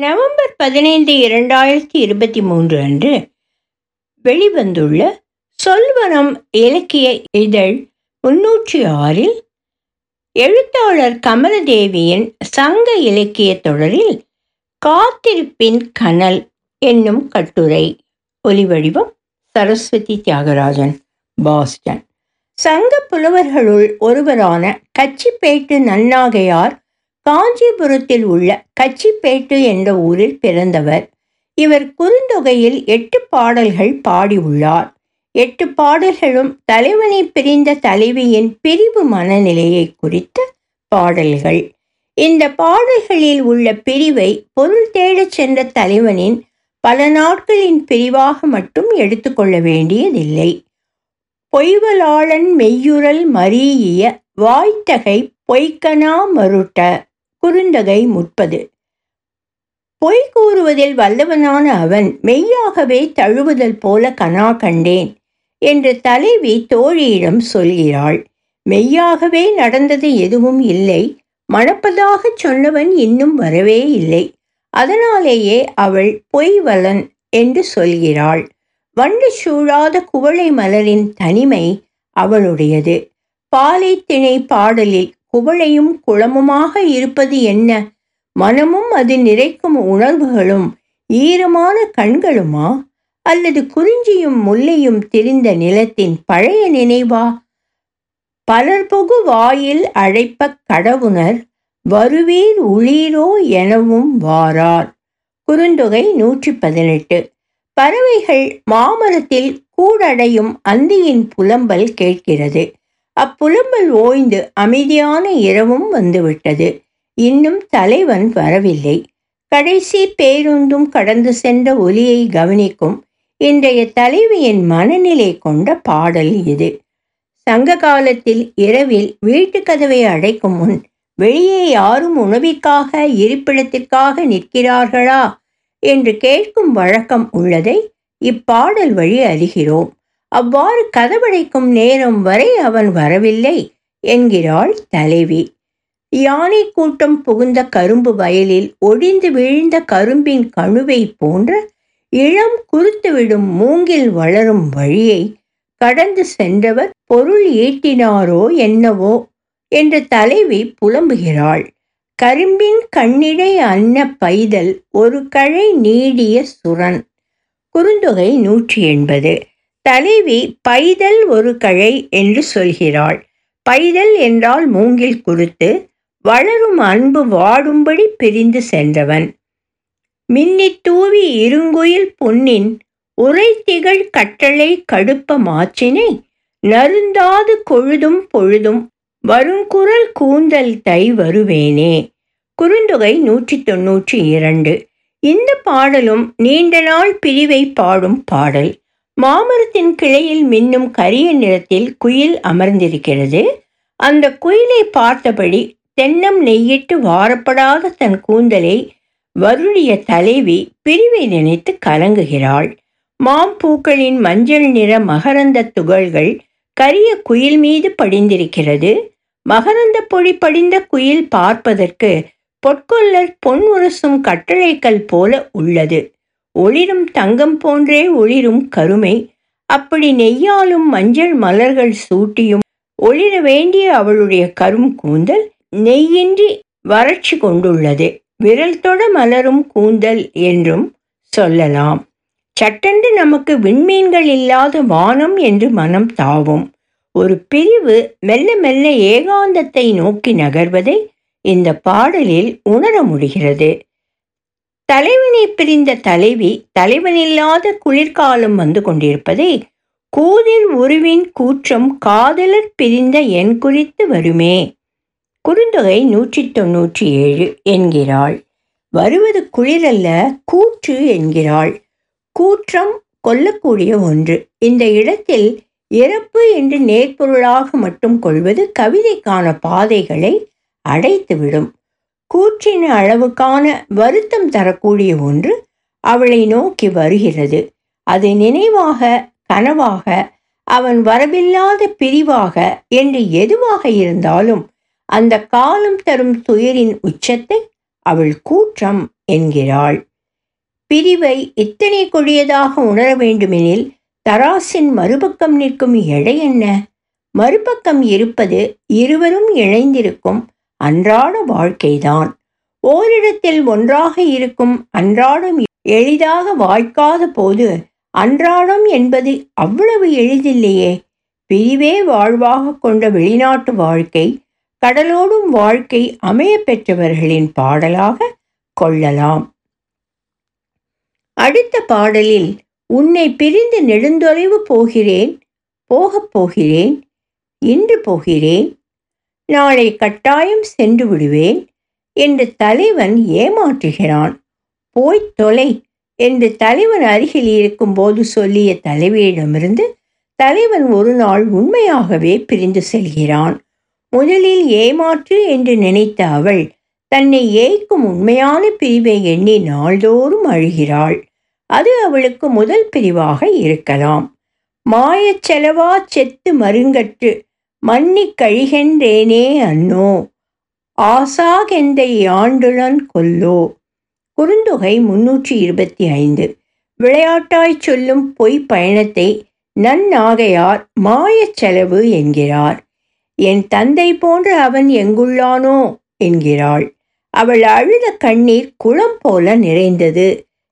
November பதினைந்து இரண்டாயிரத்தி இருபத்தி மூன்று அன்று வெளிவந்துள்ள சொல்வனம் இலக்கிய இதழ் முன்னூற்றி ஆறில் எழுத்தாளர் கமலதேவியின் சங்க இலக்கிய தொடரில் காத்திருப்பின் கனல் என்னும் கட்டுரை. ஒலிவடிவம் சரஸ்வதி தியாகராஜன் பாஸ்டன். சங்க புலவர்களுள் ஒருவரான கச்சிப்பேட்டு நன்னாகையார் காஞ்சிபுரத்தில் உள்ள கச்சிப்பேட்டு என்ற ஊரில் பிறந்தவர். இவர் குறுந்தொகையில் எட்டு பாடல்கள் பாடியுள்ளார். எட்டு பாடல்களும் தலைவனை பிரிந்த தலைவியின் பிரிவு மனநிலையை குறித்த பாடல்கள். இந்த பாடல்களில் உள்ள பிரிவை பொருள் தேடச் சென்ற தலைவனின் பல நாட்களின் பிரிவாக மட்டும் எடுத்துக்கொள்ள வேண்டியதில்லை. பொய்வலாளன் மெய்யுறல் மரீய வாய்த்தகை பொய்க்கனா மருட்ட குறுந்தகை முப்பது பொய் கூறுவதில் வல்லவனான அவன் மெய்யாகவே தழுவுதல் போல கனா கண்டேன் என்று தலைவி தோழியிடம் சொல்கிறாள். மெய்யாகவே நடந்தது எதுவும் இல்லை. மணப்பதாகச் சொன்னவன் இன்னும் வரவே இல்லை. அதனாலேயே அவள் பொய்வலன் என்று சொல்கிறாள். வண்டு சூழாத குவளை மலரின் தனிமை அவளுடையது. பாலைத்திணை பாடலில் குவளையும் குளமுமாக இருப்பது என்ன? மனமும் அது நிறைக்கும் உணர்வுகளும் ஈரமான கண்களுமா? அல்லது குறிஞ்சியும் முல்லையும் திரிந்த நிலத்தின் பழைய நினைவா? பலர்பொகு வாயில் அழைப்ப கடவுணர் வருவீர் உளீரோ எனவும் வாரார் குறுந்தொகை நூற்றி பதினெட்டு பறவைகள் மாமரத்தில் கூடடையும் அந்தியின் புலம்பல் கேட்கிறது. அப்புலம்பல் ஓய்ந்து அமைதியான இரவும் வந்துவிட்டது. இன்னும் தலைவன் வரவில்லை. கடைசி பேருந்தும் கடந்து சென்ற ஒலியை கவனிக்கும் இன்றைய தலைவியின் மனநிலை கொண்ட பாடல் இது. சங்க காலத்தில் இரவில் வீட்டு கதவை அடைக்கும் முன் வெளியே யாரும் உணவிற்காக இருப்பிடத்திற்காக நிற்கிறார்களா? என்று கேட்கும் வழக்கம் உள்ளதை இப்பாடல் வழி அறிகிறோம். அவ்வாறு கதவடைக்கும் நேரம் வரை அவன் வரவில்லை என்கிறாள் தலைவி. யானை கூட்டம் புகுந்த கரும்பு வயலில் ஒடிந்து விழுந்த கரும்பின் கணுவை போன்ற இளம் குறுத்துவிடும் மூங்கில் வளரும் வழியை கடந்து சென்றவர் பொருள் ஈட்டினாரோ என்னவோ என்று தலைவி புலம்புகிறாள். கரும்பின் கண்ணிடை அன்ன பைதல் ஒரு கழை நீடிய சுரன் குறுந்தொகை நூற்றி எண்பது. தலைவி பைதல் ஒரு கழை என்று சொல்கிறாள். பைதல் என்றால் மூங்கில் குறுத்து வளரும் அன்பு வாடும்படி பிரிந்து சென்றவன். மின்னித்தூவி இருங்குயில் பொன்னின் உரைத்திகள் கட்டளை கடுப்ப மாச்சினை நருந்தாது கொழுதும் பொழுதும் வருங்குரல் கூந்தல் தை வருவேனே. குறுந்தொகை நூற்றி தொன்னூற்றி இரண்டு. இந்த பாடலும் நீண்ட நாள் பிரிவை பாடும் பாடல். மாமரத்தின் கிளையில் மின்னும் கரிய நிறத்தில் குயில் அமர்ந்திருக்கிறது. அந்த குயிலை பார்த்தபடி தென்னம் நெய்யிட்டு வாரப்படாத தன் கூந்தலை வருடிய தலைவி பிரிவை நினைத்து கலங்குகிறாள். மாம்பூக்களின் மஞ்சள் நிற மகரந்த துகள்கள் கரிய குயில் மீது படிந்திருக்கிறது. மகரந்த பொடி படிந்த குயில் பார்ப்பதற்கு பொற்கொல்லர் பொன் உரசும் கட்டளைக்கல் போல உள்ளது. ஒளிரும் தங்கம் போன்றே ஒளிரும் கருமை. அப்படி நெய்யாலும் மஞ்சள் மலர்கள் சூட்டியும் ஒளிர வேண்டிய அவளுடைய கரும் கூந்தல் நெய்யின்றி வறட்சி கொண்டுள்ளது. விரல் தொட மலரும் கூந்தல் என்றும் சொல்லலாம். சட்டென்று நமக்கு விண்மீன்கள் இல்லாத வானம் என்று மனம் தாவும். ஒரு பிரிவு மெல்ல மெல்ல ஏகாந்தத்தை நோக்கி நகர்வதை இந்த பாடலில் உணர முடிகிறது. தலைவனை பிரிந்த தலைவி தலைவனில்லாத குளிர்காலம் வந்து கொண்டிருப்பதை கூதிர் உருவின் கூற்றம் காதலர் பிரிந்த என் குறித்து வருமே. குறுந்தொகை நூற்றி தொன்னூற்றி ஏழு என்கிறாள். வருவது குளிரல்ல கூற்று என்கிறாள். கூற்றம் கொல்லக்கூடிய ஒன்று. இந்த இடத்தில் இறப்பு என்று நேர்பொருளாக மட்டும் கொள்வது கவிதைக்கான பாதைகளை அடைத்துவிடும். கூற்றின் அளவுக்கான வருத்தம் தரக்கூடிய ஒன்று அவளை நோக்கி வருகிறது. அது நினைவாக கனவாக அவன் வரவில்லாத பிரிவாக என்று எதுவாக இருந்தாலும் அந்த காலம் தரும் துயரின் உச்சத்தை அவள் கூற்றம் என்கிறாள். பிரிவை இத்தனை கொடியதாக உணர வேண்டுமெனில் தராசின் மறுபக்கம் நிற்கும் எடை என்ன? மறுபக்கம் இருப்பது இருவரும் இணைந்திருக்கும் அன்றாட வாழ்க்கைதான். ஓரிடத்தில் ஒன்றாக இருக்கும் அன்றாடம் எளிதாக வாய்க்காத போது அன்றாடம் என்பது அவ்வளவு எளிதில்லையே. பிரிவே வாழ்வாக கொண்ட வெளிநாட்டு வாழ்க்கை கடலோடும் வாழ்க்கை அமைய பெற்றவர்களின் பாடலாக கொள்ளலாம். அடுத்த பாடலில் உன்னை பிரிந்து நெடுந்தொலைவு போகிறேன் போகப் போகிறேன் இன்று போகிறேன் நாளை கட்டாயம் சென்று விடுவேன் என்று தலைவன் ஏமாற்றுகிறான். போய்த் தொலை என்று தலைவன் அருகில் இருக்கும்போது சொல்லிய தலைவியிடமிருந்து தலைவன் ஒரு நாள் உண்மையாகவே பிரிந்து செல்கிறான். முதலில் ஏமாற்று என்று நினைத்த அவள் தன்னை ஏய்க்கும் உண்மையான பிரிவை எண்ணி நாள்தோறும் அழுகிறாள். அது அவளுக்கு முதல் பிரிவாக இருக்கலாம். மாயச் செலவா செத்து மருங்கற்று மன்னிக்கழிகென்றேனே அன்னோ ஆசாகெந்தை ஆண்டுளன் கொல்லோ. குறுந்தொகை முன்னூற்றி இருபத்தி ஐந்து. விளையாட்டாய் சொல்லும் பொய் பயணத்தை நன்னாகையார் மாயச் செலவு என்கிறார். என் தந்தை போன்ற அவன் எங்குள்ளானோ என்கிறாள். அவள் அழுத கண்ணீர் குளம் போல நிறைந்தது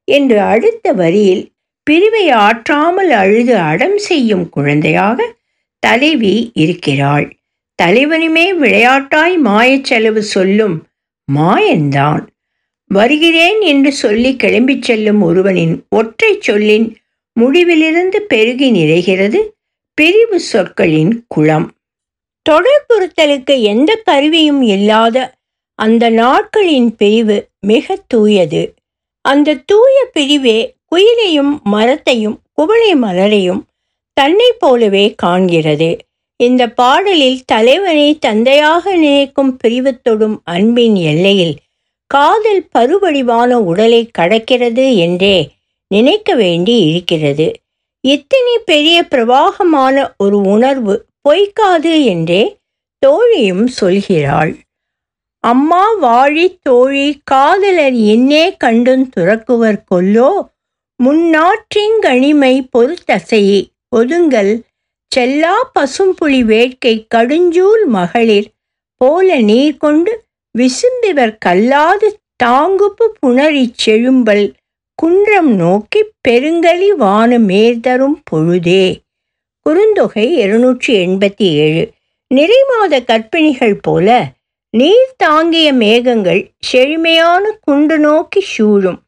என்று அடுத்த வரியில் பிரிவை ஆற்றாமல் அழுது அடம் செய்யும் குழந்தையாக தலைவி இருக்கிறாள். தலைவனுமே விளையாட்டாய் மாயச் செலவு சொல்லும் மாயன்தான். வருகிறேன் என்று சொல்லி கிளம்பிச் செல்லும் ஒருவனின் ஒற்றை சொல்லின் முடிவிலிருந்து பெருகி நிறைகிறது பிரிவு சொற்களின் குளம். தொடர்புறுத்தலுக்கு எந்த கருவியும் இல்லாத அந்த நாட்களின் பிரிவு மிக தூயது. அந்த தூய பிரிவே குயிலையும் மரத்தையும் குவளை மலரையும் தன்னை போலவே காண்கிறது. இந்த பாடலில் தலைவனை தந்தையாக நினைக்கும் பிரிவு தொடும் அன்பின் எல்லையில் காதல் பருவடிவான உடலை கடக்கிறது என்றே நினைக்க வேண்டி இருக்கிறது. இத்தனை பெரிய பிரவாகமான ஒரு உணர்வு பொய்க்காது என்றே தோழியும் சொல்கிறாள். அம்மா வாழி தோழி காதலர் என்னே கண்டும் துறக்குவர் கொல்லோ முன்னாற்றிங்கணிமை பொறுத்தசையே. ஒதுங்கல். செல்லா பசும்புலி வேட்கை கடுஞ்சூல் மகளிர். போல நீர் கொண்டு விசும்பிவர் கல்லாது தாங்குப்பு புணரிச் செழும்பல். குன்றம் நோக்கி பெருங்கலி வானு மேர்தரும் பொழுதே. குறுந்தொகை இருநூற்றி எண்பத்தி ஏழு நிறைமாத கற்பிணிகள் போல நீர் தாங்கிய மேகங்கள் செழுமையான குண்டு நோக்கி சூழும்.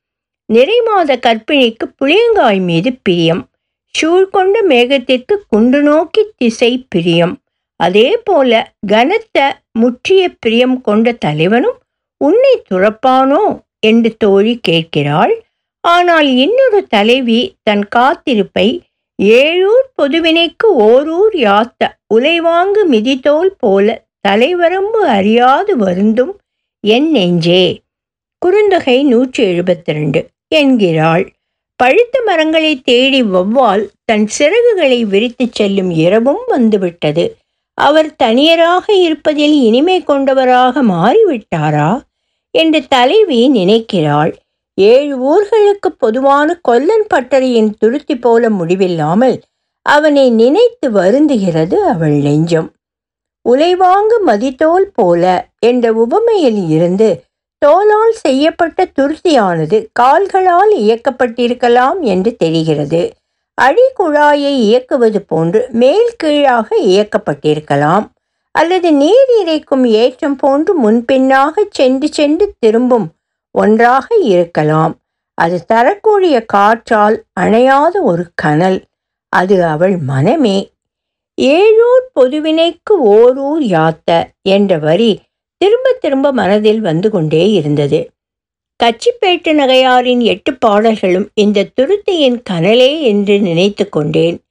நிறைமாத கற்பிணிக்கு புளியங்காய் மீது பிரியம். சூழ்கொண்ட மேகத்திற்கு குண்டு நோக்கி திசை பிரியம். அதே போல கனத்த முற்றிய பிரியம் கொண்ட தலைவனும் உன்னை துறப்பானோ? என்று தோழி கேட்கிறாள். ஆனால் இன்னொரு தலைவி தன் காத்திருப்பை ஏழூர் பொதுவினைக்கு ஓரூர் யாத்த உலைவாங்கு மிதித்தோல் போல தலைவரம்பு அறியாது வருந்தும் என் நெஞ்சே குறுந்தொகை நூற்றி எழுபத்தி ரெண்டு என்கிறாள். பழுத்த மரங்களை தேடி வௌவால் தன் சிறகுகளை விரித்துச் செல்லும் இரவும் வந்துவிட்டது. அவர் தனியராக இருப்பதில் இனிமை கொண்டவராக மாறிவிட்டாரா என்று தலைவி நினைக்கிறாள். ஏழு ஊர்களுக்கு பொதுவான கொல்லன் பட்டறையின் துருத்தி போல முடிவில்லாமல் அவனை நினைத்து வருந்துகிறது அவள் நெஞ்சம். உலைவாங்கு மதித்தோல் போல என்ற உபமையில் இருந்து தோலால் செய்யப்பட்ட துருத்தியானது கால்களால் இயக்கப்பட்டிருக்கலாம் என்று தெரிகிறது. அடிக்குழாயை இயக்குவது போன்று மேல் கீழாக இயக்கப்பட்டிருக்கலாம். அல்லது நீர் இறைக்கும் ஏற்றம் போன்று முன்பின்னாக சென்று சென்று திரும்பும் ஒன்றாக இருக்கலாம். அது தரக்கூடிய காற்றால் அணையாத ஒரு கனல். அது அவள் மனமே. ஏழூர் பொதுவினைக்கு ஓரூர் யாத்த என்ற வரி திரும்ப திரும்ப மனதில் வந்து கொண்டே இருந்தது. கச்சிப்பேட்டு நகையாரின் எட்டு பாடல்களும் இந்த துருத்தியின் கனலே என்று நினைத்து கொண்டேன்.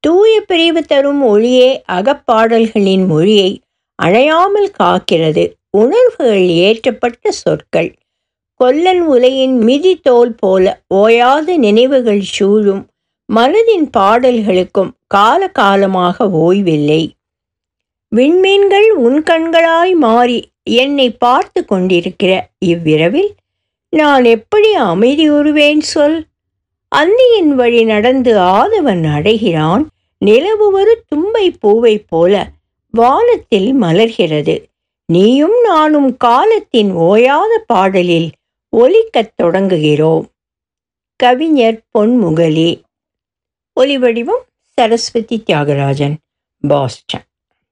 தூய பிரிவு தரும் ஒளியே அகப்பாடல்களின் மொழியை அணையாமல் காக்கிறது. உணர்வுகள் ஏற்றப்பட்ட சொற்கள். கொல்லன் உலையின் மிதி தோல் போல ஓயாத நினைவுகள் சூழும். மனதின் பாடல்களுக்கும் காலகாலமாக ஓய்வில்லை. விண்மீன்கள் உன் கண்களாய் மாறி என்னை பார்த்து கொண்டிருக்கிற இவ்விரவில் நான் எப்படி அமைதி உருவேன் சொல்? அந்தியின் வழி நடந்து ஆதவன் அடைகிறான். நிலவு ஒரு தும்பை பூவைப் போல வானத்தில் மலர்கிறது. நீயும் நானும் காலத்தின் ஓயாத பாடலில் ஒலிக்கத் தொடங்குகிறோம். கவிஞர் பொன்முகலி. ஒலிவடிவம் சரஸ்வதி தியாகராஜன் பாஸ்டன்.